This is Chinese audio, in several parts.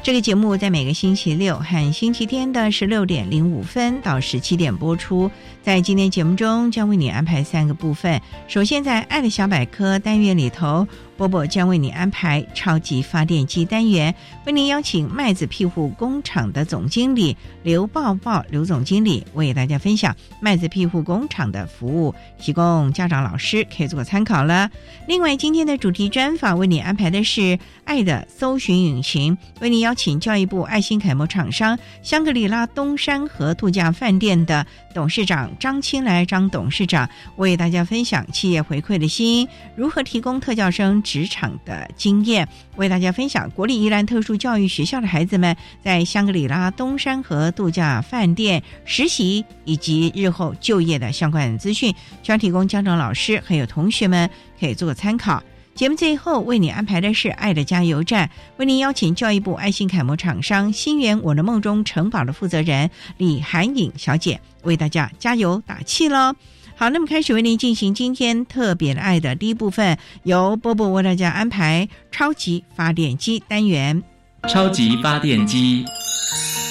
这个节目在每个星期六和星期天的十六点零五分到十七点播出。在今天节目中，将为你安排三个部分。首先，在“爱的小百科”单元里头。波波将为你安排超级发电机单元，为您邀请麦子庇护工厂的总经理刘抱抱刘总经理为大家分享麦子庇护工厂的服务，提供家长老师可以做参考了。另外，今天的主题专访为你安排的是爱的搜寻引擎，为您邀请教育部爱心楷模厂商香格里拉东山河度假饭店的董事长张青来张董事长为大家分享企业回馈的心，如何提供特教生。职场的经验，为大家分享国立宜兰特殊教育学校的孩子们在香格里拉东山河度假饭店实习以及日后就业的相关资讯，将提供家长、老师还有同学们可以做个参考。节目最后为你安排的是爱的加油站，为您邀请教育部爱心楷模厂商新源我的梦中城堡的负责人李涵颖小姐为大家加油打气喽。好，那么开始为您进行今天特别的爱的第一部分，由波波为大家安排超级发电机单元。超级发电机，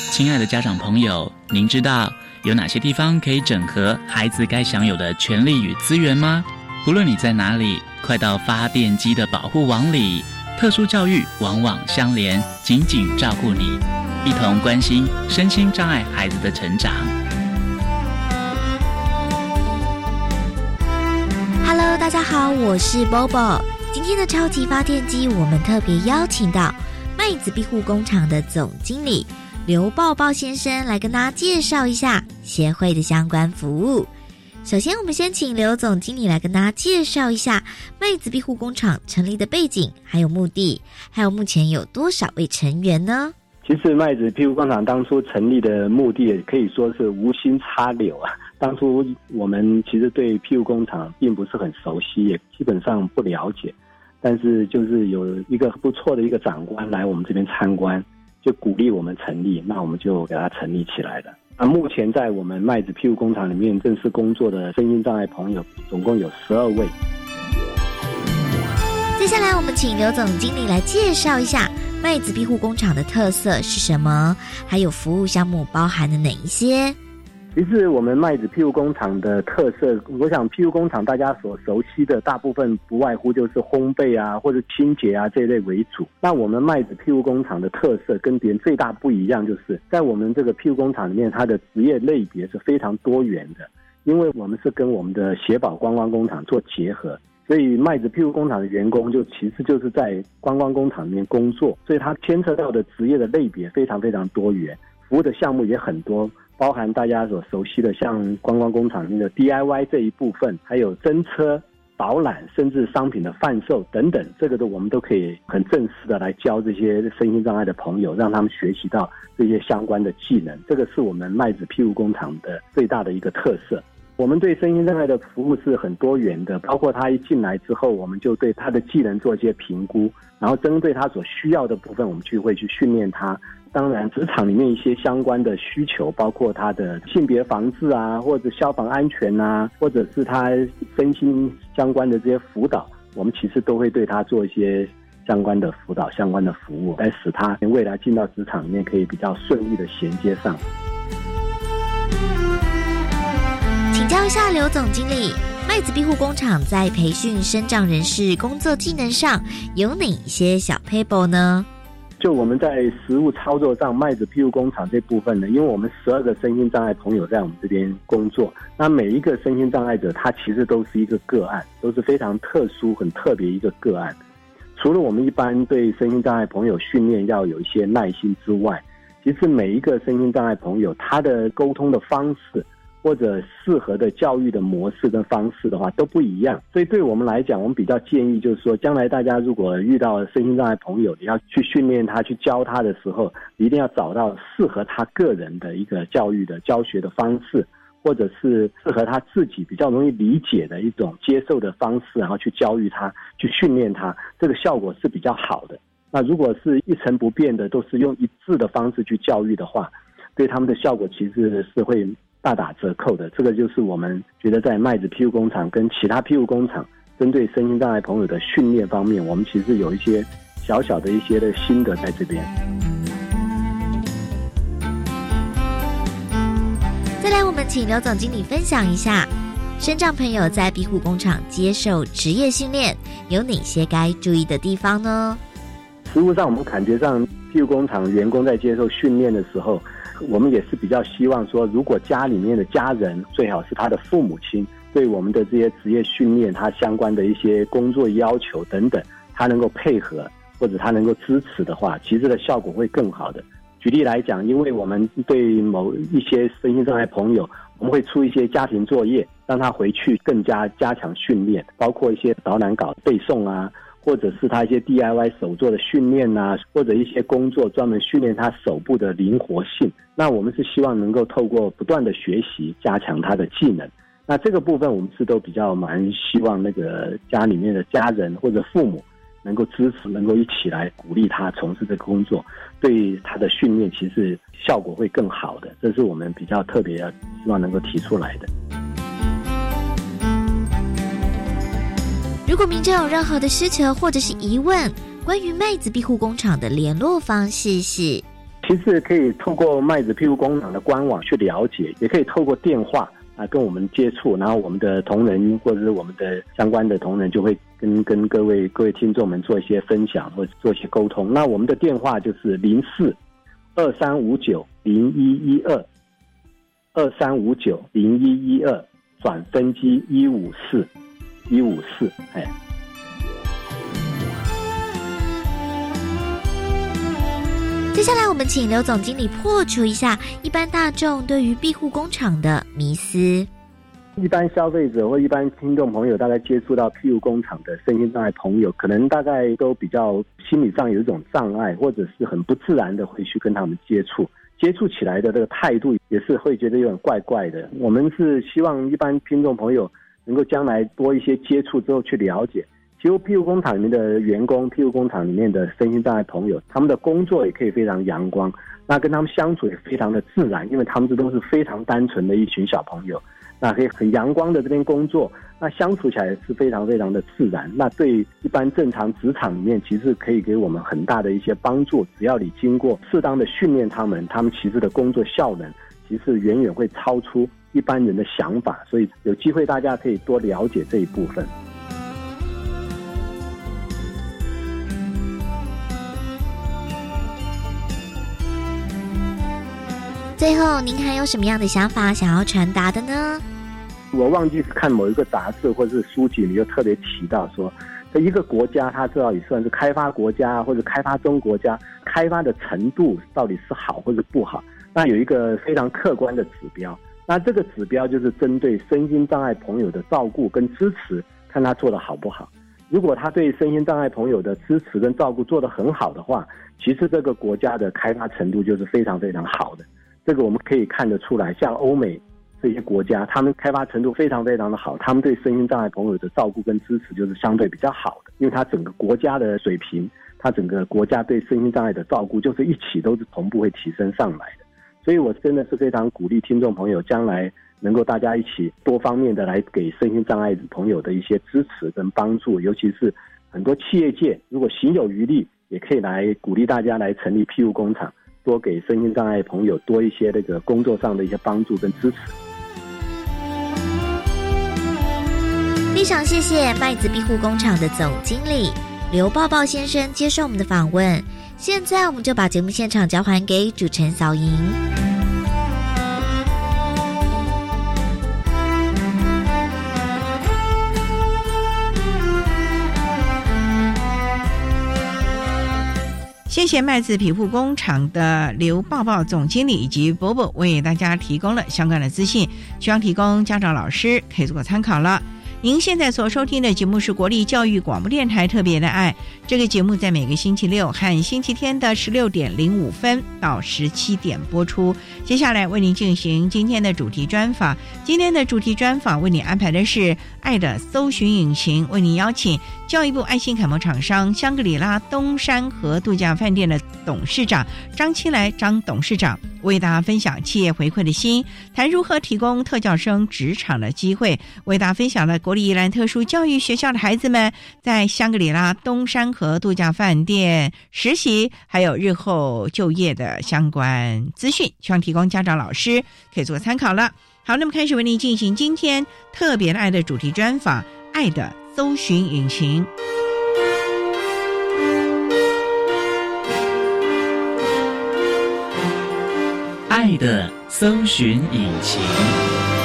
亲爱的家长朋友，您知道有哪些地方可以整合孩子该享有的权利与资源吗？不论你在哪里，快到发电机的保护网里。特殊教育往往相连，紧紧照顾你，一同关心身心障碍孩子的成长。Hello，大家好，我是 Bobo。今天的超级发电机，我们特别邀请到麦子庇护工厂的总经理刘抱抱先生来跟大家介绍一下协会的相关服务。首先，我们先请刘总经理来跟大家介绍一下麦子庇护工厂成立的背景，还有目的，还有目前有多少位成员呢？其实麦子庇护工厂当初成立的目的，可以说是无心插柳啊。当初我们其实对庇护工厂并不是很熟悉，也基本上不了解。但是就是有一个不错的一个长官来我们这边参观，就鼓励我们成立，那我们就给他成立起来了。那目前在我们麦子庇护工厂里面正式工作的身心障碍朋友，总共有十二位。接下来我们请刘总经理来介绍一下。麦子庇护工厂的特色是什么？还有服务项目包含了哪一些？其实我们麦子庇护工厂的特色，我想庇护工厂大家所熟悉的大部分不外乎就是烘焙啊，或者清洁啊这一类为主。那我们麦子庇护工厂的特色跟别人最大不一样，就是在我们这个庇护工厂里面，它的职业类别是非常多元的，因为我们是跟我们的协宝观光工厂做结合。所以麦子庇护工厂的员工就其实就是在观光工厂里面工作，所以它牵涉到的职业的类别非常非常多元，服务的项目也很多，包含大家所熟悉的像观光工厂里面的 DIY 这一部分，还有真车导览，甚至商品的贩售等等，这个都我们都可以很正式的来教这些身心障碍的朋友，让他们学习到这些相关的技能，这个是我们麦子庇护工厂的最大的一个特色。我们对身心障碍的服务是很多元的，包括他一进来之后，我们就对他的技能做一些评估，然后针对他所需要的部分，我们就会去训练他，当然，职场里面一些相关的需求，包括他的性别防治啊，或者消防安全啊，或者是他身心相关的这些辅导，我们其实都会对他做一些相关的辅导、相关的服务，来使他未来进到职场里面可以比较顺利的衔接上。一下刘总经理，麦子庇护工厂在培训生长人士工作技能上有哪一些小 paper 呢？就我们在实物操作上，麦子庇护工厂这部分呢，因为我们十二个身心障碍朋友在我们这边工作，那每一个身心障碍者，他其实都是一个个案，都是非常特殊、很特别一个个案。除了我们一般对身心障碍朋友训练要有一些耐心之外，其实每一个身心障碍朋友，他的沟通的方式。或者适合的教育的模式跟方式的话都不一样，所以对我们来讲，我们比较建议就是说，将来大家如果遇到身心障碍朋友，你要去训练他、去教他的时候，一定要找到适合他个人的一个教育的教学的方式，或者是适合他自己比较容易理解的一种接受的方式，然后去教育他、去训练他，这个效果是比较好的。那如果是一成不变的，都是用一致的方式去教育的话，对他们的效果其实是会。大打折扣的，这个就是我们觉得在麦子庇护工厂跟其他庇护工厂针对身心障碍朋友的训练方面，我们其实有一些小小的一些的心得在这边。再来，我们请刘总经理分享一下，身障朋友在庇护工厂接受职业训练有哪些该注意的地方呢？实务上，我们感觉上庇护工厂员工在接受训练的时候。我们也是比较希望说，如果家里面的家人最好是他的父母亲，对我们的这些职业训练，他相关的一些工作要求等等，他能够配合或者他能够支持的话，其实的效果会更好的。举例来讲，因为我们对某一些身心障碍朋友，我们会出一些家庭作业，让他回去更加加强训练，包括一些导览稿背诵啊。或者是他一些 DIY 手作的训练呐，或者一些工作专门训练他手部的灵活性。那我们是希望能够透过不断的学习，加强他的技能。那这个部分我们是都比较蛮希望那个家里面的家人或者父母能够支持，能够一起来鼓励他从事这个工作，对他的训练其实效果会更好的。这是我们比较特别希望能够提出来的。如果民众有任何的需求或者是疑问，关于麦子庇护工厂的联络方式是，其实可以透过麦子庇护工厂的官网去了解，也可以透过电话啊跟我们接触，然后我们的同仁或者是我们的相关的同仁就会跟跟各位各位听众们做一些分享或者做一些沟通。那我们的电话就是零四二三五九零一一二二三五九零一一二转分机一五四。一五四，哎。接下来，我们请刘总经理破除一下一般大众对于庇护工厂的迷思。一般消费者或一般听众朋友，大概接触到庇护工厂的身心障碍朋友，可能大概都比较心理上有一种障碍，或者是很不自然的会去跟他们接触。接触起来的这个态度也是会觉得有点怪怪的。我们是希望一般听众朋友。能够将来多一些接触之后去了解，其实庇护工厂里面的员工，庇护工厂里面的身心障碍朋友，他们的工作也可以非常阳光，那跟他们相处也非常的自然，因为他们这都是非常单纯的一群小朋友，那可以很阳光的这边工作，那相处起来是非常非常的自然。那对一般正常职场里面，其实可以给我们很大的一些帮助。只要你经过适当的训练，他们他们其实的工作效能，其实远远会超出。一般人的想法，所以有机会大家可以多了解这一部分。最后，您还有什么样的想法想要传达的呢？我忘记看某一个杂志或者是书籍，你就特别提到说，这一个国家它到底算是开发国家或者开发中国家，开发的程度到底是好或者不好？那有一个非常客观的指标。那这个指标就是针对身心障碍朋友的照顾跟支持，看他做的好不好。如果他对身心障碍朋友的支持跟照顾做得很好的话，其实这个国家的开发程度就是非常非常好的。这个我们可以看得出来，像欧美这些国家，他们开发程度非常非常的好，他们对身心障碍朋友的照顾跟支持就是相对比较好的，因为他整个国家的水平，他整个国家对身心障碍的照顾就是一起都是同步会提升上来的。所以我真的是非常鼓励听众朋友将来能够大家一起多方面的来给身心障碍朋友的一些支持跟帮助，尤其是很多企业界如果行有余力，也可以来鼓励大家来成立庇护工厂，多给身心障碍朋友多一些那个工作上的一些帮助跟支持。非常谢谢麦子庇护工厂的总经理刘抱抱先生接受我们的访问。现在我们就把节目现场交还给主持人小莹。谢谢麦子皮肤工厂的刘抱抱总经理以及伯伯为大家提供了相关的资讯，希望提供家长老师可以做个参考了。您现在所收听的节目是国立教育广播电台特别的爱。这个节目在每个星期六和星期天的十六点零五分到十七点播出。接下来为您进行今天的主题专访。今天的主题专访为您安排的是《爱的搜寻引擎》，为您邀请教育部爱心楷模厂商香格里拉东山河度假饭店的董事长张青来张董事长为大家分享企业回馈的心，谈如何提供特教生职场的机会，为大家分享了。国立宜兰特殊教育学校的孩子们在香格里拉东山河度假饭店实习，还有日后就业的相关资讯，希望提供家长、老师可以做参考了。好，那么开始为您进行今天特别的爱的主题专访，《爱的搜寻引擎》，爱的搜寻引擎。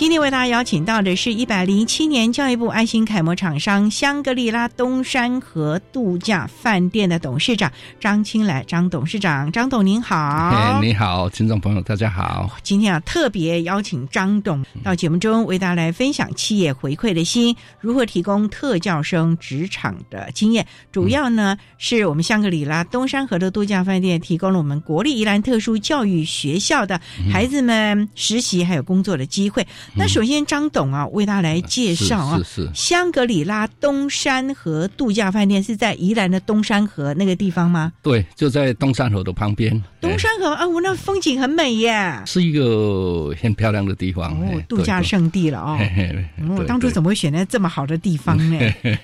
今天为大家邀请到的是一百零七年教育部爱心楷模厂商香格里拉东山河度假饭店的董事长张青来张董事长，张董您好，你好，听众朋友大家好。今天啊，特别邀请张董到节目中为大家来分享企业回馈的心，如何提供特教生职场的经验。主要呢，是我们香格里拉东山河的度假饭店提供了我们国立宜兰特殊教育学校的孩子们实习还有工作的机会。那首先，张董啊，为大家来介绍啊，是是香格里拉东山河度假饭店是在宜兰的东山河那个地方吗？对，就在东山河的旁边。东山河啊，我那风景很美耶，是一个很漂亮的地方哦，度假胜地了哦。我，当初怎么会选在这么好的地方呢？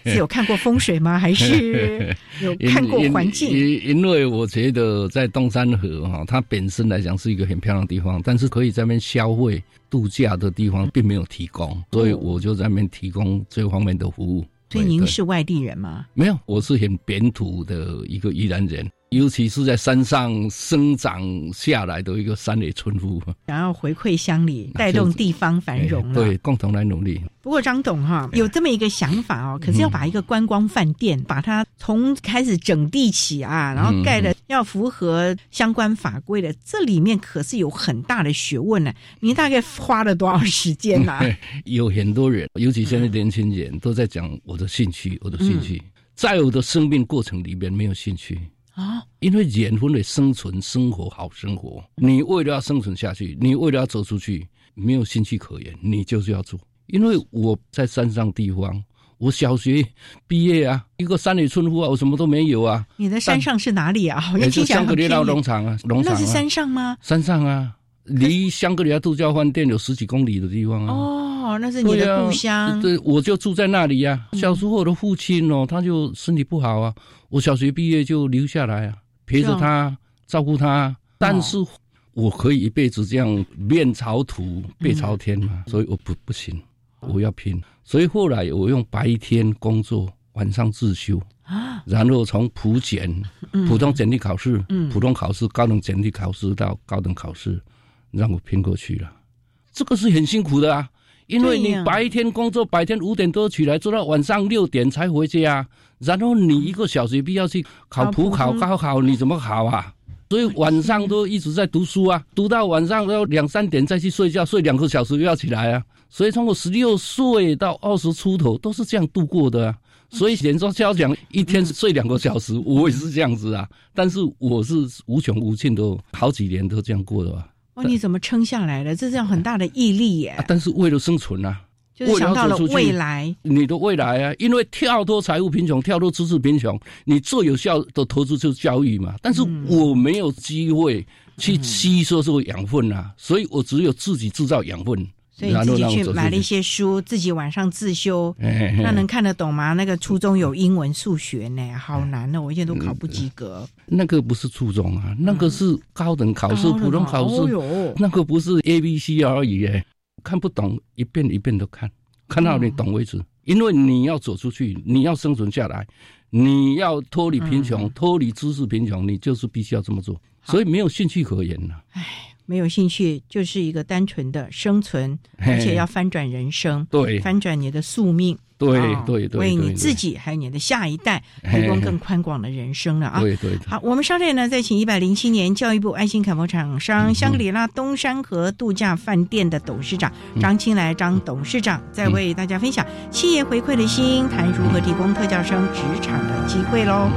是有看过风水吗？还是 有看过环境？因因为我觉得在东山河哈，它本身来讲是一个很漂亮的地方，但是可以在那边消费。度假的地方并没有提供，所以我就在那边提供这方面的服务。所以您是外地人吗？没有，我是很本土的一个宜兰人。尤其是在山上生长下来的一个山野村夫，想要回馈乡里，带动地方繁荣，对，共同来努力。不过张董哈有这么一个想法哦，可是要把一个观光饭店，把它从开始整地起啊，然后盖的要符合相关法规的，这里面可是有很大的学问呢。你大概花了多少时间呢？有很多人，尤其现在年轻人都在讲我的兴趣，我的兴趣，在我的生命过程里面没有兴趣。啊，因为人分为生存、生活、好生活。你为了要生存下去，你为了要走出去，没有兴趣可言，你就是要做。因为我在山上地方，我小学毕业啊，一个山里村夫啊，我什么都没有啊。你的山上是哪里啊？也是香格里拉农场啊，农场那是山上吗？山上啊，离香格里拉度假饭店有十几公里的地方啊。哦，那是你的故乡。对，我就住在那里呀。小时候我的父亲哦，他就身体不好啊。我小学毕业就留下来啊，陪着他，照顾他。但是我可以一辈子这样面朝土背朝天嘛？所以我不不行，我要拼。所以后来我用白天工作，晚上自修啊，然后从普检、普通简历考试、普通考试、高等简历考试到高等考试，让我拼过去了。这个是很辛苦的啊。因为你白天工作，白天五点多起来，做到晚上六点才回家，然后你一个小时必要去考普考、高考，你怎么考啊？所以晚上都一直在读书啊，读到晚上要两三点再去睡觉，睡两个小时又要起来啊。所以从我十六岁到二十出头都是这样度过的啊。所以人说教讲一天睡两个小时，我也是这样子啊。但是我是无穷无尽的，好几年都这样过的。哇，你怎么撑下来了？这是要很大的毅力耶。啊，但是为了生存啊，就是想到了未来，你的未来啊，因为跳脱财务贫穷，跳脱知识贫穷，你最有效的投资就是教育嘛。但是我没有机会去吸收这个养分啊，所以我只有自己制造养分，所以然自己去买了一些书，自己晚上自修。哎那能看得懂吗？那个初中有英文、数学呢，好难哦！我现在都考不及格。那个不是初中啊，那个是高等考试、普通考哦试，哟，那个不是 A B C 而已耶，看不懂一遍一遍都看，看到你懂为止。因为你要走出去，你要生存下来，你要脱离贫穷，脱离知识贫穷，你就是必须要这么做。所以没有兴趣可言了。没有兴趣，就是一个单纯的生存，嘿而且要翻转人生，对翻转你的宿命。对哦对对，为你自己还有你的下一代提供更宽广的人生了啊！对对对，好，我们稍后呢，再请一百零七年教育部爱心楷模厂商香格里拉东山河度假饭店的董事长张青来张董事长，再为大家分享企业回馈的心，谈如何提供特教生职场的机会喽。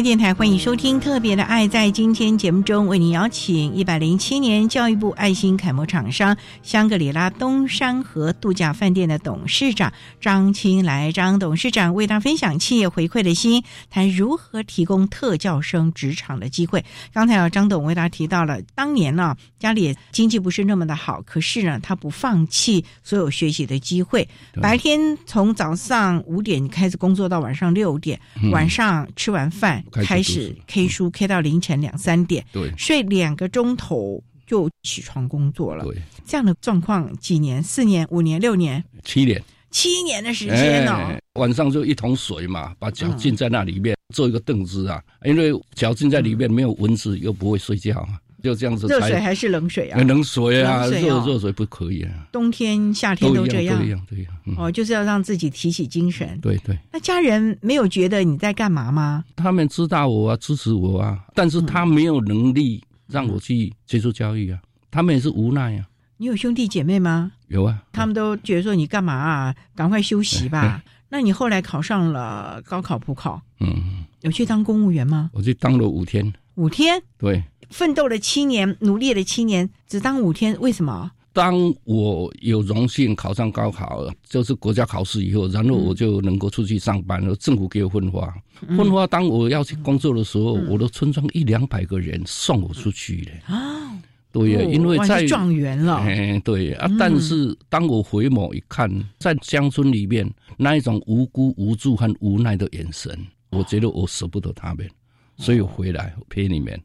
育电台欢迎收听《特别的爱》。在今天节目中，为您邀请一百零七年教育部爱心楷模厂商香格里拉东山河度假饭店的董事长张青来张董事长为大家分享企业回馈的心，谈如何提供特教生职场的机会。刚才啊，张董为大家提到了，当年呢、家里经济不是那么的好，可是呢，他不放弃所有学习的机会，白天从早上五点开始工作到晚上六点，嗯晚上吃完饭开始 K 书 K 到凌晨两三点，对睡两个钟头就起床工作了。对，这样的状况几年？四年、五年、六年、七年。七年的时间哦。哎晚上就一桶水嘛，把脚浸在那里面，做一个凳子啊，因为脚浸在里面没有蚊子，又不会睡觉啊，就这样子才。热水还是冷水啊呃？冷水啊，冷水哦热热水不可以啊，冬天、夏天都一这样，都一样，都一样。嗯，哦，就是要让自己提起精神。对对，那家人没有觉得你在干嘛吗？他们知道我啊，支持我啊，但是他没有能力让我去接受教育啊，他们也是无奈啊。你有兄弟姐妹吗？有啊，他们都觉得说你干嘛啊？赶快休息吧。那你后来考上了高考普考，嗯，有去当公务员吗？我去当了五天，五天，对。奋斗了七年，努力了七年，只当五天，为什么？当我有荣幸考上高考，就是国家考试以后，然后我就能够出去上班了。政府给我分发，分发当我要去工作的时候，我的村庄一两百个人送我出去的。啊，对呀，因为在状元了，哎，对啊，但是当我回眸一看，在乡村里面那一种无辜、无助和无奈的眼神，我觉得我舍不得他们，所以我回来陪你们。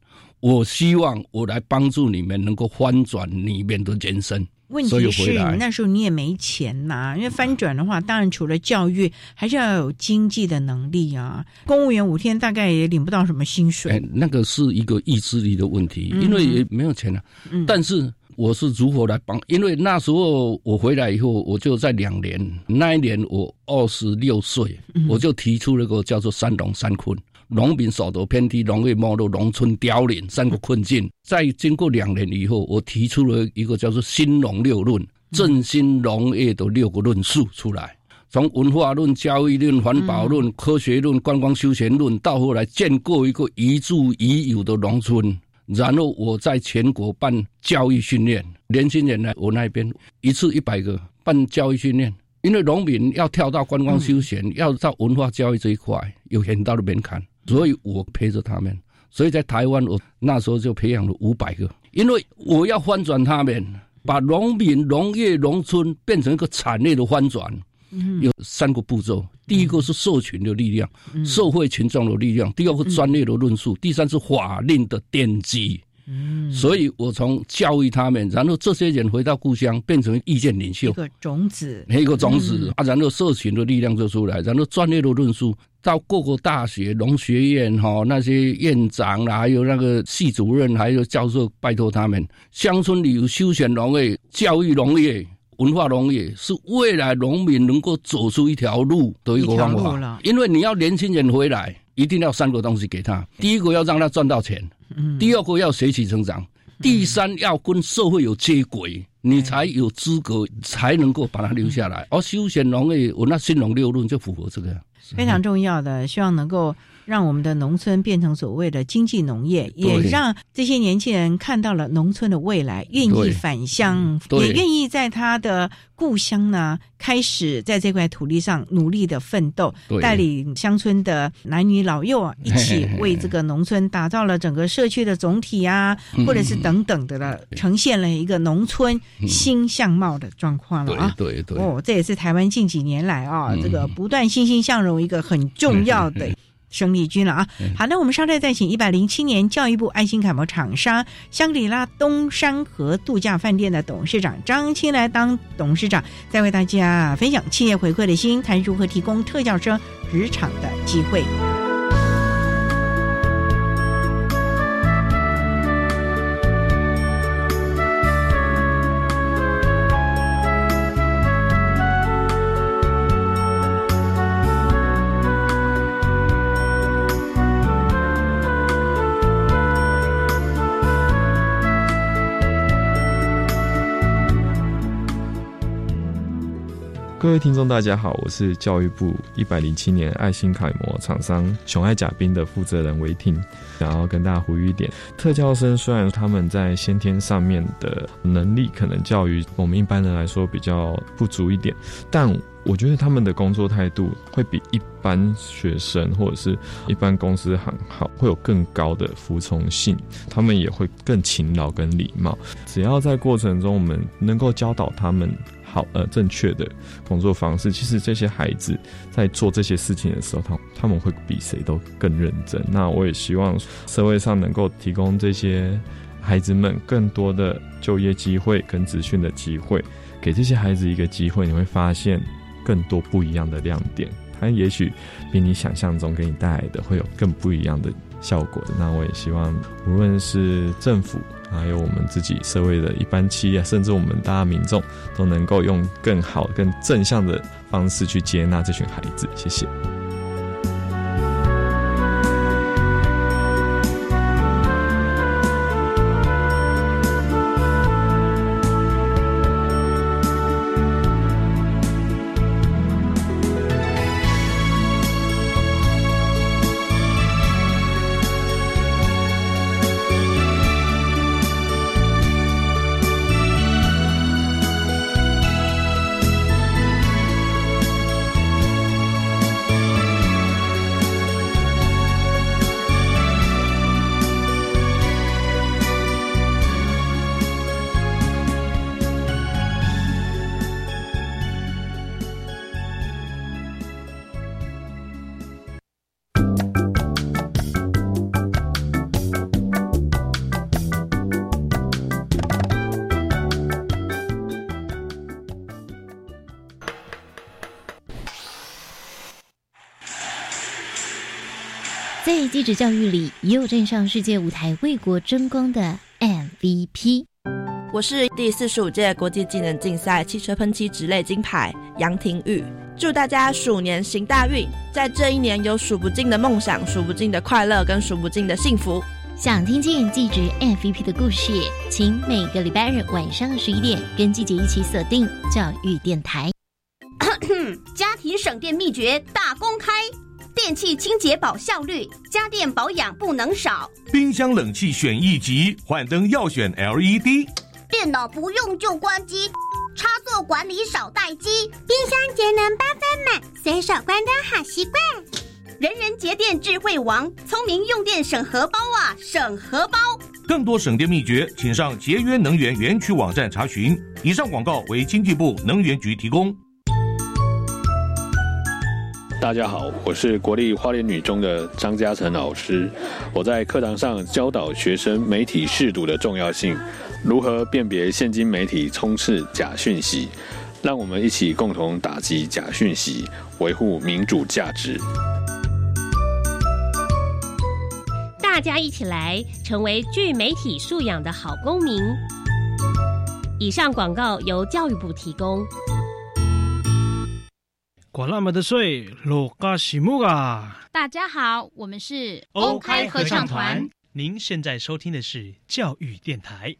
我希望我来帮助你们，能够翻转里面的人生。问题是，那时候你也没钱呐。因为翻转的话，当然除了教育，还是要有经济的能力啊。公务员五天大概也领不到什么薪水。哎，那个是一个意志力的问题，因为也没有钱啊。但是我是如何来帮？因为那时候我回来以后，我就在两年，那一年我二十六岁，我就提出了个叫做“三农三困”。农民所得偏低，农业没落，农村凋零三个困境。在经过两年以后，我提出了一个叫做“新农六论”，振兴农业的六个论述出来。从文化论、教育论、环保论、科学论、观光休闲论，到后来建构一个遗住已有的农村。然后我在全国办教育训练，年轻人呢，我那边一次一百个办教育训练。因为农民要跳到观光休闲，要到文化教育这一块，有很大的门槛。所以我陪着他们，所以在台湾，我那时候就培养了五百个，因为我要翻转他们，把农民、农业、农村变成一个产业的翻转。有三个步骤：第一个是社群的力量，社会群众的力量；第二个专业的论述；第三是法令的奠基。嗯，所以我从教育他们，然后这些人回到故乡，变成意见领袖，一个种子，一个种子啊，然后社群的力量就出来，然后专业的论述到各个大学、农学院哈，那些院长啊，还有那个系主任，还有教授，拜托他们，乡村旅游休闲农业、教育农业、文化农业，是未来农民能够走出一条路的一个方法。因为你要年轻人回来，一定要三个东西给他：第一个要让他赚到钱。第二个要学习成长，第三要跟社会有接轨，你才有资格，才能够把他留下来。而休闲农业，我那新农六论就符合这个，非常重要的，希望能够。让我们的农村变成所谓的经济农业，也让这些年轻人看到了农村的未来，愿意返乡，也愿意在他的故乡呢，开始在这块土地上努力的奋斗，带领乡村的男女老幼啊，一起为这个农村打造了整个社区的总体啊，或者是等等的了，呈现了一个农村新相貌的状况了啊。对对哦，这也是台湾近几年来啊，这个不断欣欣向荣一个很重要的。生力军了啊！好，那我们稍待再请一百零七年教育部爱心楷模厂商香格里拉东山河度假饭店的董事长张青来当董事长，再为大家分享企业回馈的心，谈如何提供特教生职场的机会。各位听众，大家好，我是教育部一百零七年爱心楷模厂商熊爱甲兵的负责人韦婷，想要跟大家呼吁一点：特教生虽然他们在先天上面的能力可能较于我们一般人来说比较不足一点，但我觉得他们的工作态度会比一般学生或者是一般公司很好，会有更高的服从性，他们也会更勤劳跟礼貌。只要在过程中我们能够教导他们。好，呃，正确的工作方式，其实这些孩子在做这些事情的时候，他他们会比谁都更认真。那我也希望社会上能够提供这些孩子们更多的就业机会跟资讯的机会，给这些孩子一个机会，你会发现更多不一样的亮点。他也许比你想象中给你带来的会有更不一样的效果。那我也希望，无论是政府。还有我们自己社会的一般企业，甚至我们大家民众，都能够用更好、更正向的方式去接纳这群孩子。谢谢。在继职教育里，也有站上世界舞台为国争光的 MVP。我是第四十五届国际技能竞赛汽车喷漆职类金牌杨廷玉。祝大家鼠年行大运，在这一年有数不尽的梦想、数不尽的快乐跟数不尽的幸福。想听见季职 MVP 的故事，请每个礼拜日晚上十一点跟季姐一起锁定教育电台。家庭省电秘诀大公开：电器清洁保效率，家电保养不能少。冰箱冷气选一级，换灯要选 LED。电脑不用就关机，插座管理少待机。冰箱节能八分满，随手关灯好习惯。人人节电智慧王，聪明用电省荷包啊，省荷包。更多省电秘诀，请上节约能源园区网站查询。以上广告为经济部能源局提供。大家好，我是国立花莲女中的张嘉诚老师。我在课堂上教导学生媒体试读的重要性，如何辨别现今媒体充斥假讯息。让我们一起共同打击假讯息，维护民主价值。大家一起来成为具媒体素养的好公民。以上广告由教育部提供。管那么的水，罗嘎西木啊！大家好，我们是欧开合唱团。您现在收听的是教育电台。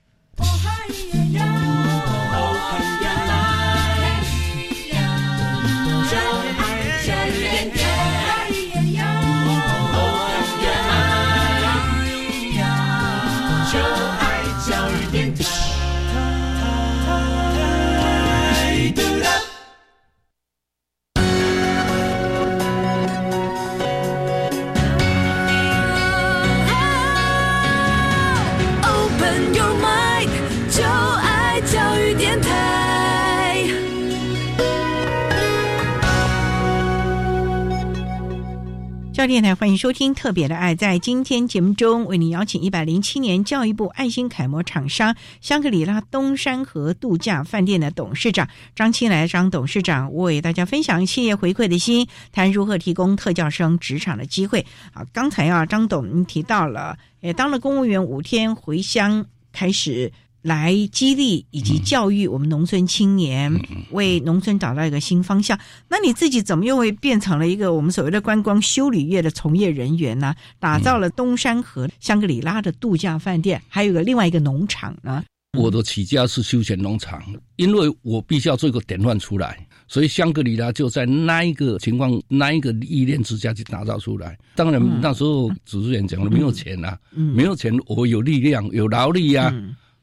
电台欢迎收听《特别的爱》。在今天节目中，为您邀请一百零七年教育部爱心楷模厂商香格里拉东山河度假饭店的董事长张清来张董事长为大家分享企业回馈的心，谈如何提供特教生职场的机会。啊，刚才啊，张董您提到了，也当了公务员五天回乡开始。来激励以及教育我们农村青年，为农村找到一个新方向。那你自己怎么又会变成了一个我们所谓的观光修理业的从业人员呢？打造了东山河香格里拉的度假饭店，还有个另外一个农场呢？我的起家是休闲农场，因为我必须要做一个典范出来，所以香格里拉就在那一个情况、那一个意念之下去打造出来。当然那时候主持人讲了，没有钱啊，没有钱，我有力量、有劳力呀。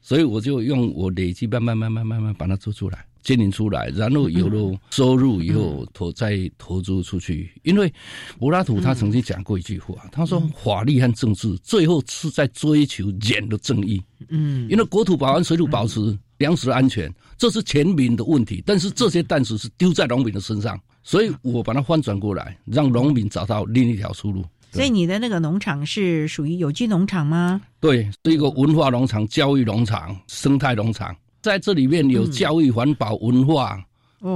所以我就用我累积慢慢慢慢慢慢把它做出来，经营出来，然后有了收入以后投再投资出去。因为柏拉图他曾经讲过一句话，他说法律和政治最后是在追求人的正义。嗯，因为国土保安、水土保持、粮食安全，这是全民的问题，但是这些担子是丢在农民的身上，所以我把它翻转过来，让农民找到另一条出路。所以你的那个农场是属于有机农场吗？对，是一个文化农场、教育农场、生态农场，在这里面有教育、环保、文化、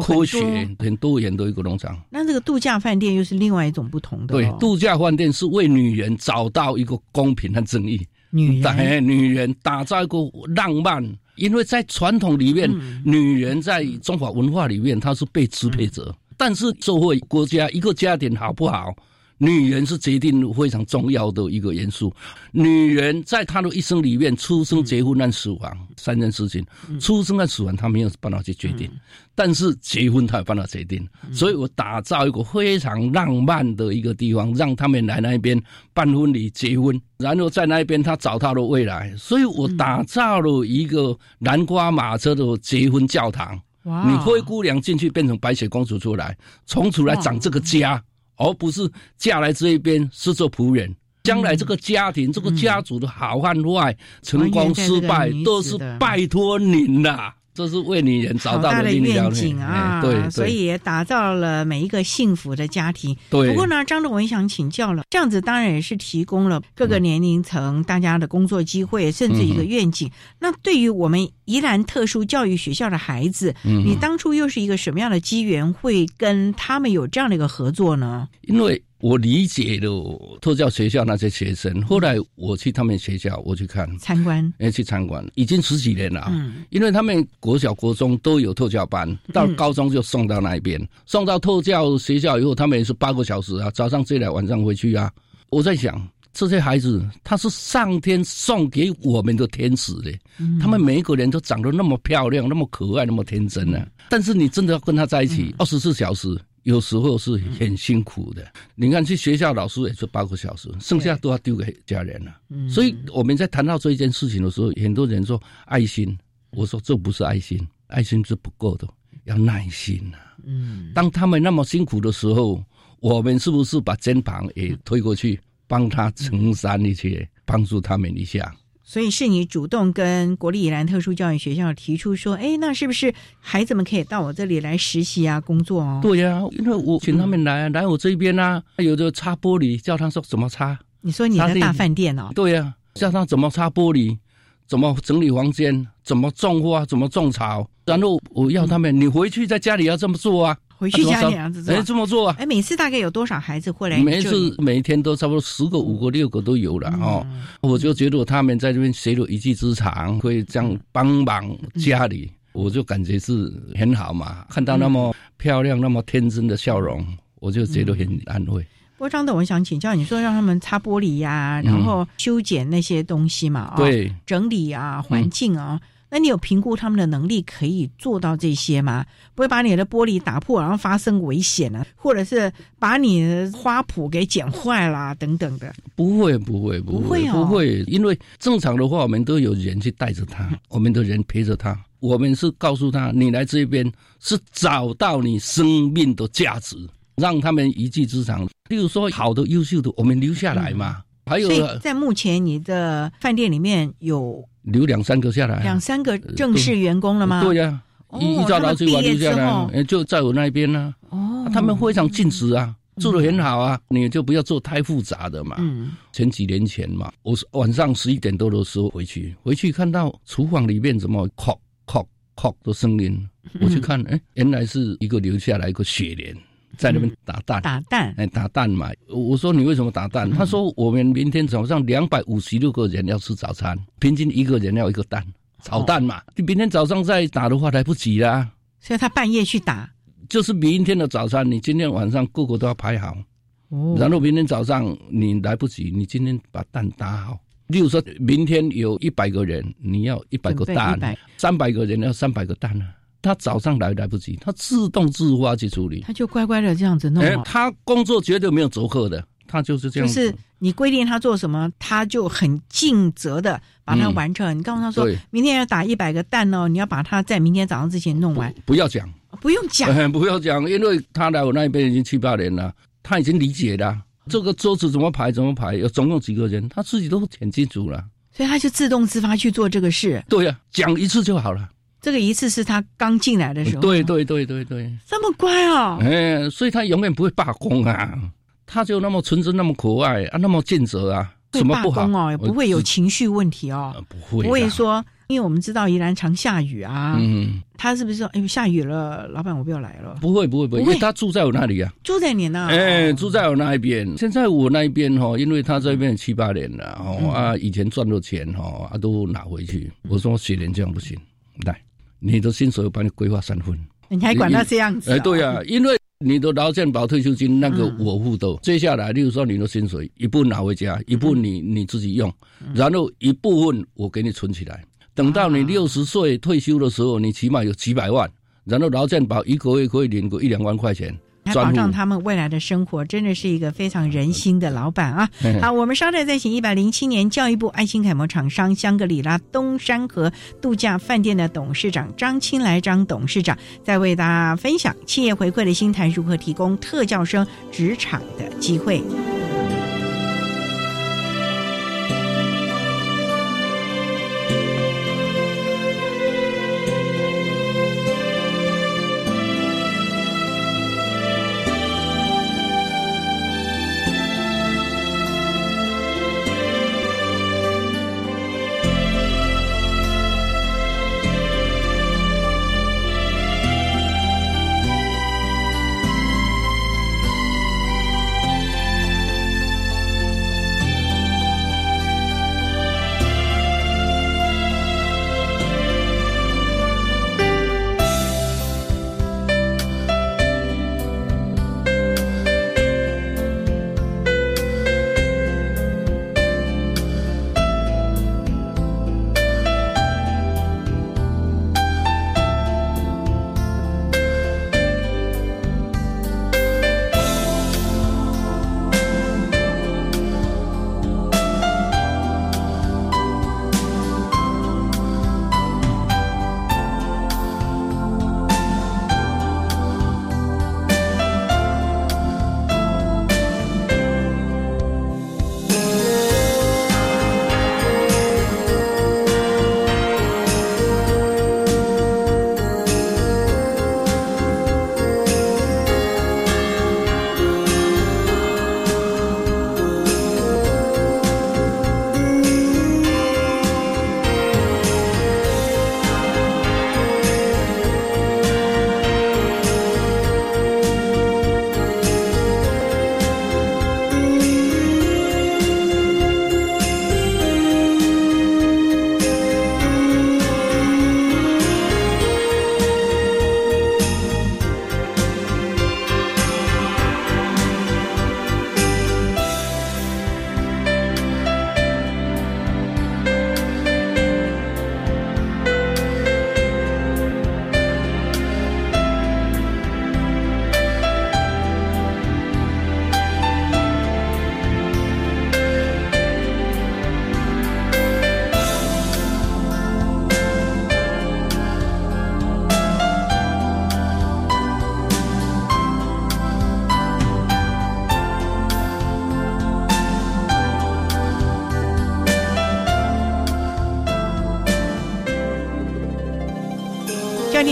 科学很多元的一个农场。那这个度假饭店又是另外一种不同的。对，度假饭店是为女人找到一个公平和正义。女人，女人打造一个浪漫，因为在传统里面，女人在中华文化里面她是被支配者，但是社会国家一个家庭好不好？女人是决定非常重要的一个元素。女人在她的一生里面，出生、结婚和死亡三件事情。出生跟死亡她没有办法去决定，但是结婚她有办法决定。所以我打造一个非常浪漫的一个地方，让他们来那边办婚礼、结婚，然后在那边她找到了未来。所以我打造了一个南瓜马车的结婚教堂。你灰姑娘进去变成白雪公主出来，从此来长这个家。而不是嫁来这一边是做仆人，将来这个家庭、这个家族的好和坏、成功失败，都是拜托您啦。这是为女人找到的愿景啊！对，所以也打造了每一个幸福的家庭。对。不过呢，张总，我也想请教了，这样子当然也是提供了各个年龄层大家的工作机会，甚至一个愿景。那对于我们宜兰特殊教育学校的孩子，嗯你当初又是一个什么样的机缘，会跟他们有这样的一个合作呢？因为我理解了特教学校那些学生。后来我去他们学校，我去看参观，哎，去参观，已经十几年了。嗯，因为他们国小、国中都有特教班，到高中就送到那边，送到特教学校以后，他们也是八个小时啊，早上进来，晚上回去啊。我在想，这些孩子他是上天送给我们的天使的，他们每一个人都长得那么漂亮，那么可爱，那么天真呢。但是你真的要跟他在一起二十四小时。有时候是很辛苦的。你看，去学校老师也就八个小时，剩下都要丢给家人了。所以我们在谈到这一件事情的时候，很多人说爱心，我说这不是爱心，爱心是不够的，要耐心呐。嗯，当他们那么辛苦的时候，我们是不是把肩膀也推过去，帮他承担一些，帮助他们一下？所以是你主动跟国立宜兰特殊教育学校提出说，哎，那是不是孩子们可以到我这里来实习啊、工作哦？对呀，因为我请他们来来我这边啊，有的擦玻璃，教他说怎么擦。你说你的大饭店哦？对呀，教他怎么擦玻璃，怎么整理房间，怎么种花，怎么种草，然后我要他们，你回去在家里要这么做啊。回去家里样子做，哎，这么做啊？哎，每次大概有多少孩子会来？每次每一天都差不多十个、五个、六个都有了哦。我就觉得他们在这边学了一技之长，会这样帮忙家里，我就感觉是很好嘛。看到那么漂亮、那么天真的笑容，我就觉得很安慰。不过张董，我想请教你说，让他们擦玻璃呀，然后修剪那些东西嘛，对，整理啊，环境啊。那你有评估他们的能力可以做到这些吗？不会把你的玻璃打破，然后发生危险呢？或者是把你的花圃给剪坏啦等等的？不会，不会，不会，不会，因为正常的话，我们都有人去带着他，我们的人陪着他，我们是告诉他，你来这边是找到你生命的价值，让他们一技之长。例如说，好的、优秀的，我们留下来嘛。还有，在目前你的饭店里面有。留两三个下来，两三个正式员工了吗？对呀，依依照劳资法留下来，就在我那边呢。哦，他们非常尽职啊，做的很好啊。你就不要做太复杂的嘛。嗯，前几年前嘛，我是晚上十一点多的时候回去，回去看到厨房里面怎么“敲敲敲”的声音，我去看，哎，原来是一个留下来一个雪莲。在那边打蛋，打蛋，哎，打蛋嘛。我说你为什么打蛋？他说我们明天早上两百五十六个人要吃早餐，平均一个人要一个蛋，炒蛋嘛。你明天早上再打的话来不及啦。所以他半夜去打，就是明天的早餐，你今天晚上个个都要排好。哦。然后明天早上你来不及，你今天把蛋打好。例如说明天有一百个人，你要一百个蛋；三百个人要三百个蛋啊。他早上来来不及，他自动自发去处理，他就乖乖的这样子弄。他工作绝对没有折扣的，他就是这样。就是你规定他做什么，他就很尽责的把它完成。你告诉他说，明天要打一百个蛋哦，你要把它在明天早上之前弄完。不要讲，不用讲，不要讲，因为他来我那边已经七八年了，他已经理解了这个桌子怎么排，怎么排，有总共几个人，他自己都很清楚了。所以他就自动自发去做这个事。对呀，讲一次就好了。这个一次是他刚进来的时候，对对对对对，这么乖哦，哎，所以他永远不会罢工啊，他就那么纯真，那么可爱啊，那么尽责啊，什么不好？哦，也不会有情绪问题哦，不会，不会说，因为我们知道宜兰常下雨啊，嗯，他是不是说，哎，下雨了，老板我不要来了？不会不会不会，因为他住在我那里啊，住在你那，哎，住在我那一边。现在我那一边哈，因为他这边七八年了，哦啊，以前赚的钱哈，啊都拿回去。我说雪莲这样不行，来。你的薪水我帮你规划三分，你还管他这样子？哎，对呀，因为你的劳健保退休金那个我付的，接下来，例如说你的薪水一部分拿回家，一部分你你自己用，然后一部分我给你存起来，等到你六十岁退休的时候，你起码有几百万，然后劳健保一个月可以领个一两万块钱。保障他们未来的生活，真的是一个非常人心的老板啊！好，我们稍待再请一百零七年教育部爱心楷模厂商香格里拉东山河度假饭店的董事长张青来张董事长，再为大家分享企业回馈的心态，如何提供特教生职场的机会。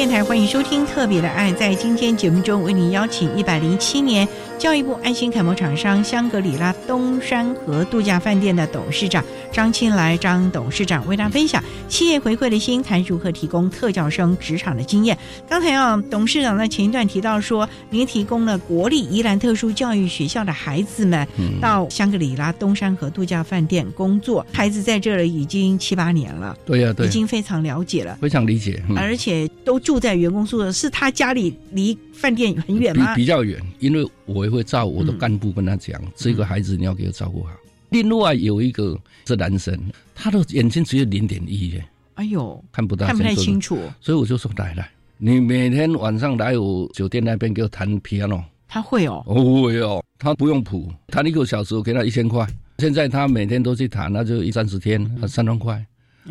台，欢迎收听《特别的爱》。在今天节目中，为您邀请一百零七年教育部爱心楷模厂商香格里拉东山河度假饭店的董事长张青来张董事长为大家分享企业回馈的心，谈如何提供特教生职场的经验。刚才啊，董事长在前一段提到说，您提供了国立宜兰特殊教育学校的孩子们到香格里拉东山河度假饭店工作，孩子在这里已经七八年了，对呀，对，已经非常了解了，非常理解，而且。都住在员工宿舍，是他家里离饭店很远吗？比比较远，因为我也会照我的干部跟他讲，这个孩子你要给他照顾好。另外有一个是男生，他的眼睛只有零点一耶，哎呦，看不到，看不太清楚。所以我就说来来，你每天晚上来我酒店那边给我弹 piano，他会哦，会哦，他不用谱，弹一个小时我给他一千块。现在他每天都去弹，那就一三十天三万块。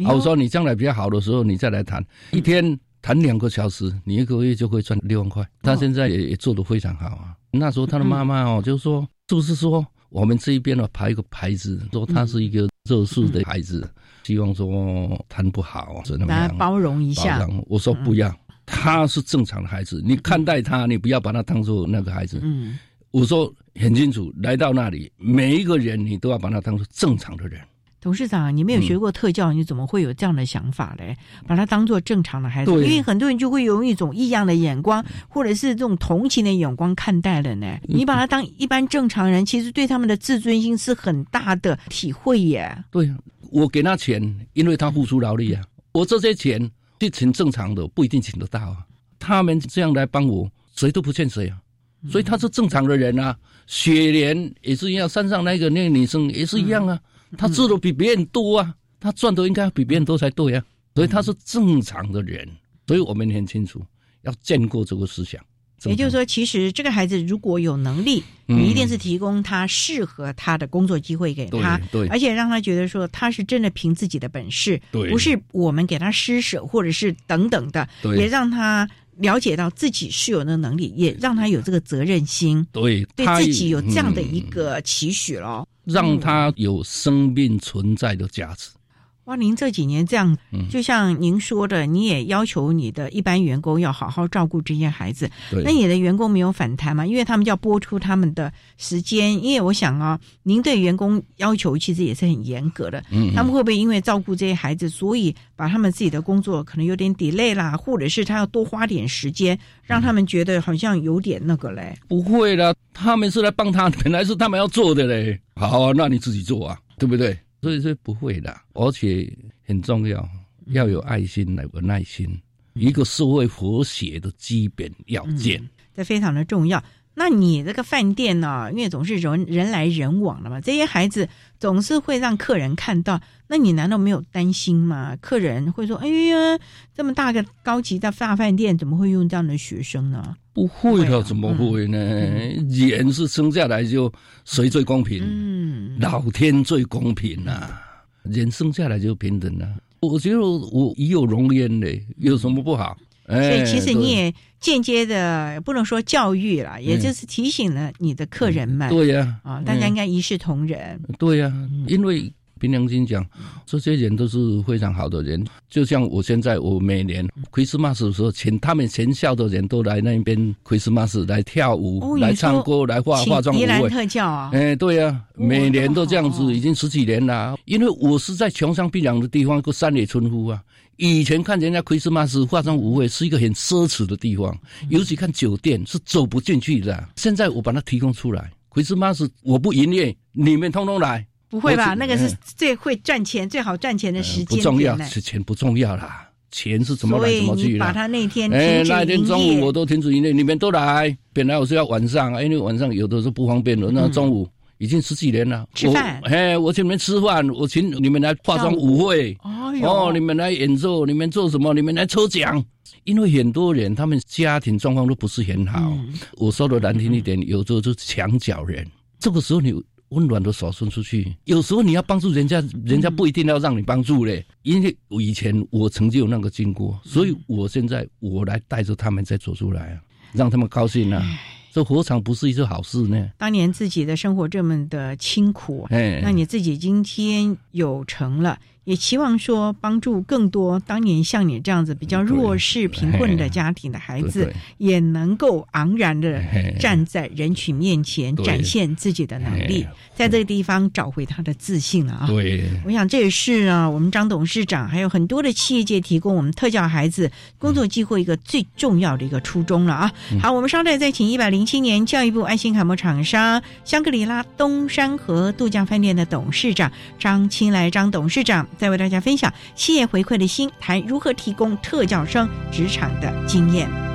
啊我说你将来比较好的时候，你再来弹。一天。弹两个小时，你一个月就会赚六万块。他现在也也做得非常好啊。那时候他的妈妈哦，就说是不是说我们这一边呢排一个牌子，说他是一个弱势的孩子，希望说谈不好，怎么样。包容一下。我说不要，他是正常的孩子，你看待他，你不要把他当做那个孩子。嗯，我说很清楚，来到那里，每一个人你都要把他当做正常的人。董事长，你没有学过特教，你怎么会有这样的想法嘞？把他当做正常的孩子，因为很多人就会用一种异样的眼光，或者是这种同情的眼光看待了呢。你把他当一般正常人，其实对他们的自尊心是很大的体会耶。对我给他钱，因为他付出劳力啊。我这些钱去请正常的，不一定请得到啊。他们这样来帮我，谁都不欠谁啊。所以他是正常的人啊。雪莲也是一样，山上那个那个女生也是一样啊。他做的比别人多啊，他赚的应该比别人多才对啊，所以他是正常的人，所以我们很清楚要建构这个思想。也就是说，其实这个孩子如果有能力，你一定是提供他适合他的工作机会给他，对，而且让他觉得说他是真的凭自己的本事，对，不是我们给他施舍或者是等等的，也让他了解到自己是有那能力，也让他有这个责任心，对，对自己有这样的一个期许咯。让他有生命存在的价值。哇，您这几年这样，就像您说的，你也要求你的一般员工要好好照顾这些孩子。那你的员工没有反弹吗？因为他们要播出他们的时间。因为我想啊，您对员工要求其实也是很严格的。嗯，他们会不会因为照顾这些孩子，所以把他们自己的工作可能有点 delay 啦，或者是他要多花点时间，让他们觉得好像有点那个嘞？不会的，他们是来帮他，本来是他们要做的嘞。好啊，那你自己做啊，对不对？所以说不会的，而且很重要，要有爱心，来有耐心，一个社会和谐的基本要件，这非常的重要。那你这个饭店呢？因为总是人人来人往的嘛，这些孩子总是会让客人看到。那你难道没有担心吗？客人会说：“哎呀，这么大个高级的大饭店，怎么会用这样的学生呢？”不会的，怎么会呢？人是生下来就谁最公平？嗯，老天最公平呐，人生下来就平等啊。我觉得我已有容颜嘞，有什么不好？所以其实你也间接的不能说教育了，也就是提醒了你的客人们。对呀，啊，大家应该一视同仁。对呀，因为凭良心讲，这些人都是非常好的人。就像我现在，我每年 Christmas 的时候，请他们全校的人都来那边 Christmas 来跳舞、来唱歌、来化化妆舞会。特教啊！哎，对呀，每年都这样子，已经十几年了。因为我是在穷乡僻壤的地方，个山野村夫啊。以前看人家 Christmas 化妆舞会是一个很奢侈的地方，尤其看酒店是走不进去的。现在我把它提供出来，，Christmas 我不营业，你们通通来。不会吧？那个是最会赚钱、最好赚钱的时间。不重要，是钱不重要啦，钱是怎么来怎么去把他那天哎，那天中午我都停止营业，你们都来。本来我是要晚上，因为晚上有的时候不方便的，那中午。已经十几年了，吃饭，哎，我请你们吃饭，我请你们来化妆舞会，哦，你们来演奏，你们做什么？你们来抽奖。因为很多人他们家庭状况都不是很好，我说的难听一点，有时候就是墙角人。这个时候你温暖的手伸出去，有时候你要帮助人家，人家不一定要让你帮助嘞。因为我以前我曾经有那个经过，所以我现在我来带着他们再走出来，让他们高兴啊。这何尝不是一件好事呢。当年自己的生活这么的清苦，哎，那你自己今天有成了，也期望说帮助更多当年像你这样子比较弱势、贫困的家庭的孩子，也能够昂然的站在人群面前，展现自己的能力，在这个地方找回他的自信了啊！对，我想这也是啊，我们张董事长还有很多的企业界提供我们特教孩子工作机会一个最重要的一个初衷了啊！好，我们稍待再请一百零七年教育部爱心楷模厂商香格里拉东山河度假饭店的董事长张青来张董事长。再为大家分享企业回馈的心，谈如何提供特教生职场的经验。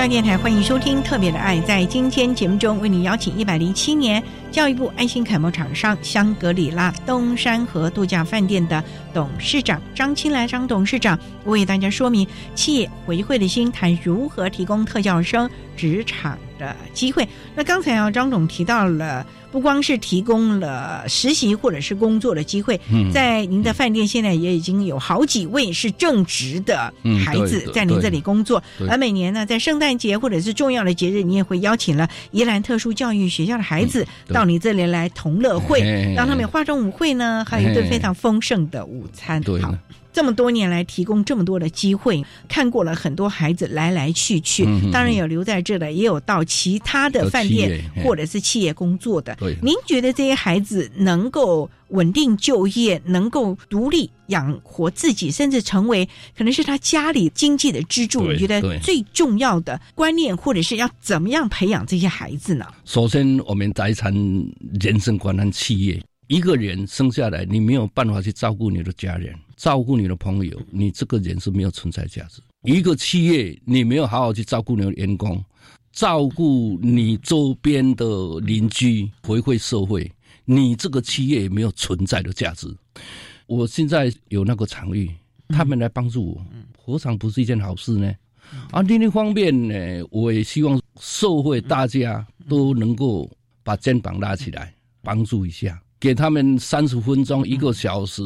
教电台欢迎收听《特别的爱》。在今天节目中，为你邀请一百零七年教育部爱心楷模厂商香格里拉东山河度假饭店的董事长张青来张董事长，为大家说明企业回馈的心，谈如何提供特教生职场的机会。那刚才啊，张总提到了。不光是提供了实习或者是工作的机会，在您的饭店现在也已经有好几位是正职的孩子在您这里工作，而每年呢，在圣诞节或者是重要的节日，你也会邀请了宜兰特殊教育学校的孩子到你这里来同乐会，让他们化妆舞会呢，还有一顿非常丰盛的午餐。好。这么多年来，提供这么多的机会，看过了很多孩子来来去去，当然有留在这的，也有到其他的饭店或者是企业工作的。您觉得这些孩子能够稳定就业，能够独立养活自己，甚至成为可能是他家里经济的支柱？你觉得最重要的观念，或者是要怎么样培养这些孩子呢？首先，我们财产人生观和企业。一个人生下来，你没有办法去照顾你的家人，照顾你的朋友，你这个人是没有存在价值。一个企业，你没有好好去照顾你的员工，照顾你周边的邻居，回馈社会，你这个企业也没有存在的价值。我现在有那个场域，他们来帮助我，何尝不是一件好事呢？啊，另一方面呢，我也希望社会大家都能够把肩膀拉起来，帮助一下。给他们三十分钟、一个小时，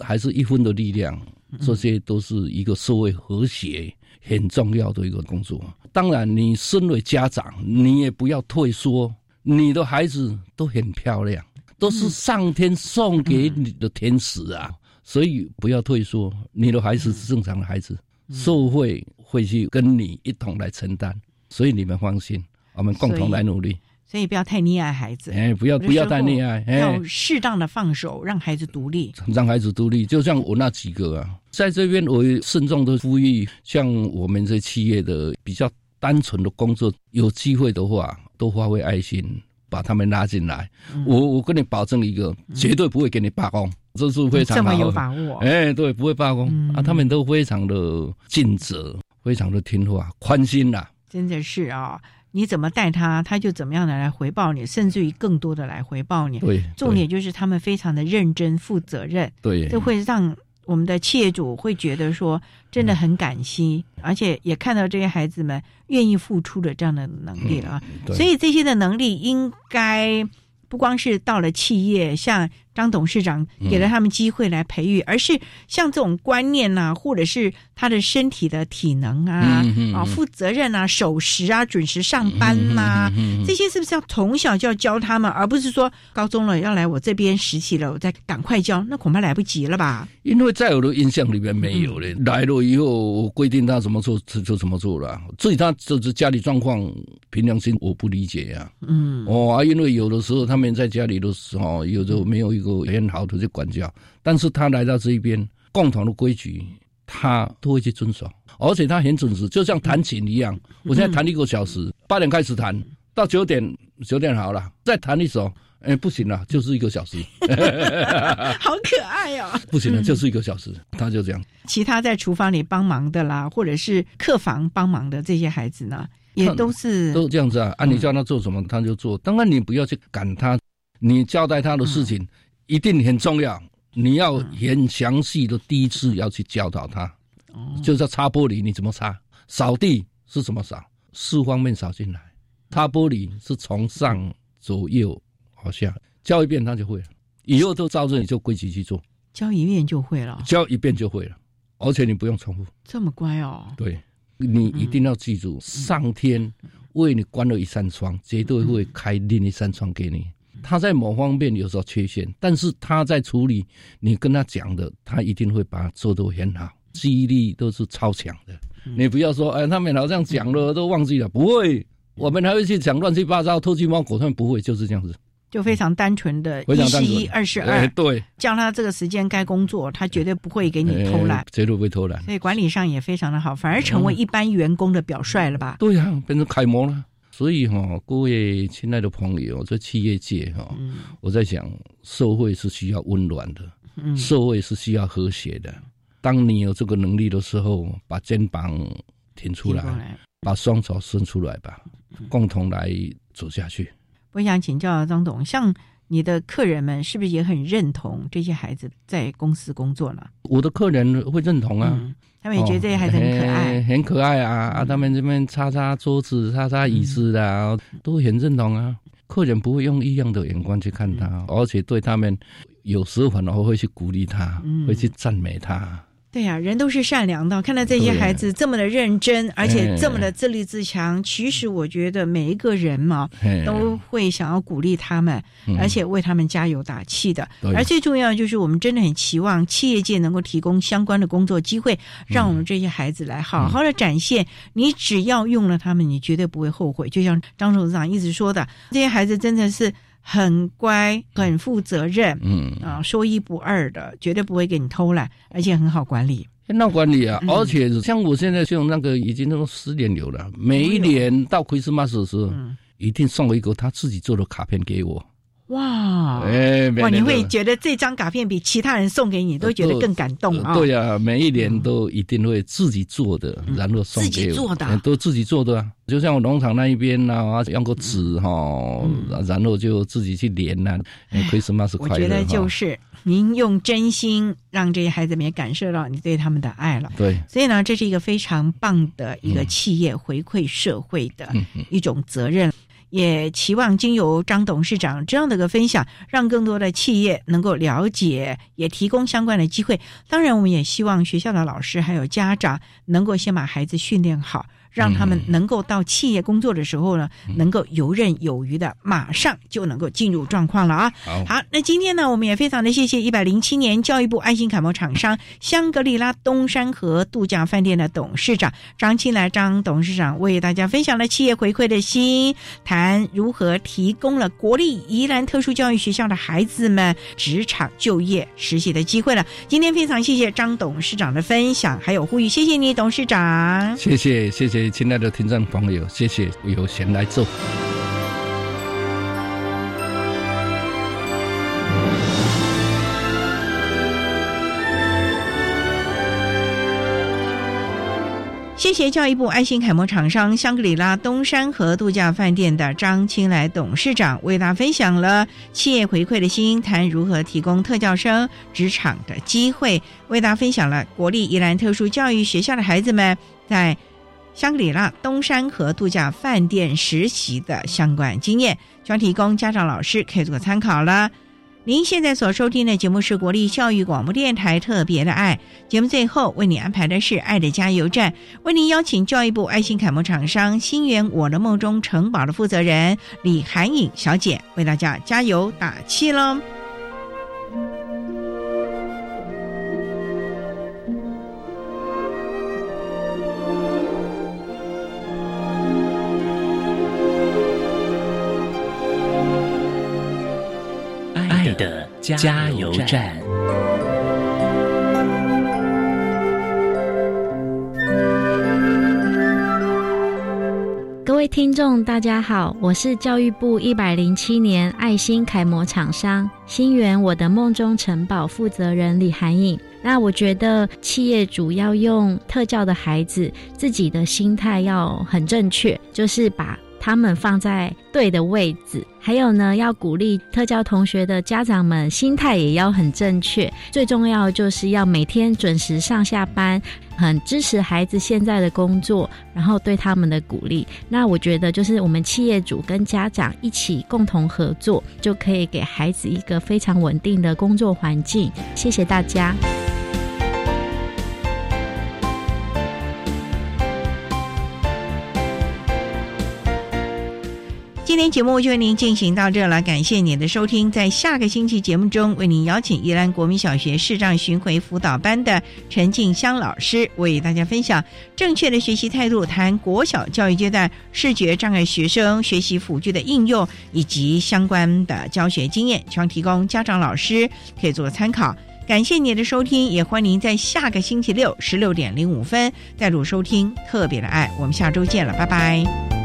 还是一分的力量，这些都是一个社会和谐很重要的一个工作。当然，你身为家长，你也不要退缩。你的孩子都很漂亮，都是上天送给你的天使啊！所以不要退缩，你的孩子是正常的孩子，社会会去跟你一同来承担。所以你们放心，我们共同来努力。所以不要太溺爱孩子，哎，不要不要太溺爱，要适当的放手，让孩子独立，让孩子独立。就像我那几个啊，在这边我慎重的呼吁，像我们这企业的比较单纯的工作，有机会的话，多发挥爱心，把他们拉进来。我我跟你保证一个，绝对不会给你罢工。这是非常这么有把握。哎，对，不会罢工啊，他们都非常的尽责，非常的听话，宽心啦。真的是啊，你怎么带他，他就怎么样的来回报你，甚至于更多的来回报你。对，重点就是他们非常的认真负责任。对，这会让我们的企业主会觉得说，真的很感激，而且也看到这些孩子们愿意付出的这样的能力了啊。所以这些的能力应该。不光是到了企业，像张董事长给了他们机会来培育，而是像这种观念呐，或者是他的身体的体能啊，啊，负责任啊，守时啊，准时上班呐，这些是不是要从小就要教他们，而不是说高中了要来我这边实习了，我再赶快教，那恐怕来不及了吧？因为在我的印象里面没有嘞，来了以后我规定他怎么做就怎么做了，至于他就是家里状况，凭良心我不理解呀。嗯，哦啊，因为有的时候他们。在家里的时候，有时候没有一个很好的去管教，但是他来到这一边，共同的规矩他都会去遵守，而且他很准时，就像弹琴一样。我现在弹一个小时，八点开始弹，到九点九点好了，再弹一首，哎，不行了，就是一个小时。好可爱哦！不行了，就是一个小时，他就这样。其他在厨房里帮忙的啦，或者是客房帮忙的这些孩子呢？也都是都这样子啊！啊，你叫他做什么，他就做。当然，你不要去赶他，你交代他的事情一定很重要。你要很详细的第一次要去教导他，就是擦玻璃你怎么擦，扫地是怎么扫，四方面扫进来。擦玻璃是从上左右好像，教一遍他就会了。以后都照着你就规矩去做，教一遍就会了，教一遍就会了，而且你不用重复。这么乖哦？对。你一定要记住，上天为你关了一扇窗，绝对会开另一扇窗给你。他在某方面有时候缺陷，但是他在处理你跟他讲的，他一定会把它做得很好，记忆力都是超强的。你不要说，哎，他们好像讲了都忘记了，不会，我们还会去讲乱七八糟、偷鸡摸狗，他们不会，就是这样子。就非常单纯的，一是一，二是二，对，叫他这个时间该工作，他绝对不会给你偷懒，绝对不会偷懒。所以管理上也非常的好，反而成为一般员工的表率了吧？对呀，变成楷模了。所以哈，各位亲爱的朋友，在企业界哈，我在想，社会是需要温暖的，社会是需要和谐的。当你有这个能力的时候，把肩膀挺出来，把双手伸出来吧，共同来走下去。我想请教张董，像你的客人们是不是也很认同这些孩子在公司工作呢？我的客人会认同啊，他们也觉得这些孩子很可爱，很可爱啊啊！他们这边擦擦桌子、擦擦椅子的，都很认同啊。客人不会用异样的眼光去看他，而且对他们有时候反而会去鼓励他，会去赞美他。对呀，人都是善良的。看到这些孩子这么的认真，而且这么的自立自强，其实我觉得每一个人嘛，都会想要鼓励他们，而且为他们加油打气的。而最重要就是，我们真的很期望企业界能够提供相关的工作机会，让我们这些孩子来好好的展现。你只要用了他们，你绝对不会后悔。就像张董事长一直说的，这些孩子真的是。很乖，很负责任，嗯。啊，说一不二的，绝对不会给你偷懒，而且很好管理。很好管理啊，而且像我现在用那个已经那个十年有了，每一年到 Christmas 的时候，一定送我一个他自己做的卡片给我。哇，哎，哇！你会觉得这张卡片比其他人送给你都觉得更感动啊？对呀，每一年都一定会自己做的，然后送给自己做的，都自己做的啊。就像我农场那一边呢，用个纸哈，然后就自己去连呐。可以什么是快乐？我觉得就是您用真心让这些孩子们也感受到你对他们的爱了。对，所以呢，这是一个非常棒的一个企业回馈社会的一种责任。也期望经由张董事长这样的一个分享，让更多的企业能够了解，也提供相关的机会。当然，我们也希望学校的老师还有家长能够先把孩子训练好。让他们能够到企业工作的时候呢，能够游刃有余的，马上就能够进入状况了啊！好，那今天呢，我们也非常的谢谢一百零七年教育部爱心楷模厂商香格里拉东山河度假饭店的董事长张青来张董事长为大家分享了企业回馈的心，谈如何提供了国立宜兰特殊教育学校的孩子们职场就业实习的机会了。今天非常谢谢张董事长的分享，还有呼吁，谢谢你董事长，谢谢谢谢。亲爱的听众朋友，谢谢有贤来做。谢谢教育部爱心楷模厂商香格里拉东山河度假饭店的张青来董事长为大家分享了企业回馈的心，谈如何提供特教生职场的机会，为大家分享了国立宜兰特殊教育学校的孩子们在。香格里拉东山河度假饭店实习的相关经验，希望提供家长老师可以做参考了。您现在所收听的节目是国立教育广播电台特别的爱节目，最后为你安排的是爱的加油站，为您邀请教育部爱心楷模厂商新源我的梦中城堡的负责人李涵颖小姐为大家加油打气喽。加油站。各位听众，大家好，我是教育部一百零七年爱心楷模厂商新源我的梦中城堡负责人李涵颖。那我觉得企业主要用特教的孩子，自己的心态要很正确，就是把。他们放在对的位置，还有呢，要鼓励特教同学的家长们心态也要很正确。最重要就是要每天准时上下班，很支持孩子现在的工作，然后对他们的鼓励。那我觉得就是我们企业主跟家长一起共同合作，就可以给孩子一个非常稳定的工作环境。谢谢大家。今天节目就为您进行到这了，感谢您的收听。在下个星期节目中，为您邀请宜兰国民小学视障巡回辅导班的陈静香老师，为大家分享正确的学习态度，谈国小教育阶段视觉障碍学生学习辅具的应用以及相关的教学经验，希望提供家长老师可以做参考。感谢您的收听，也欢迎您在下个星期六十六点零五分再度收听特别的爱。我们下周见了，拜拜。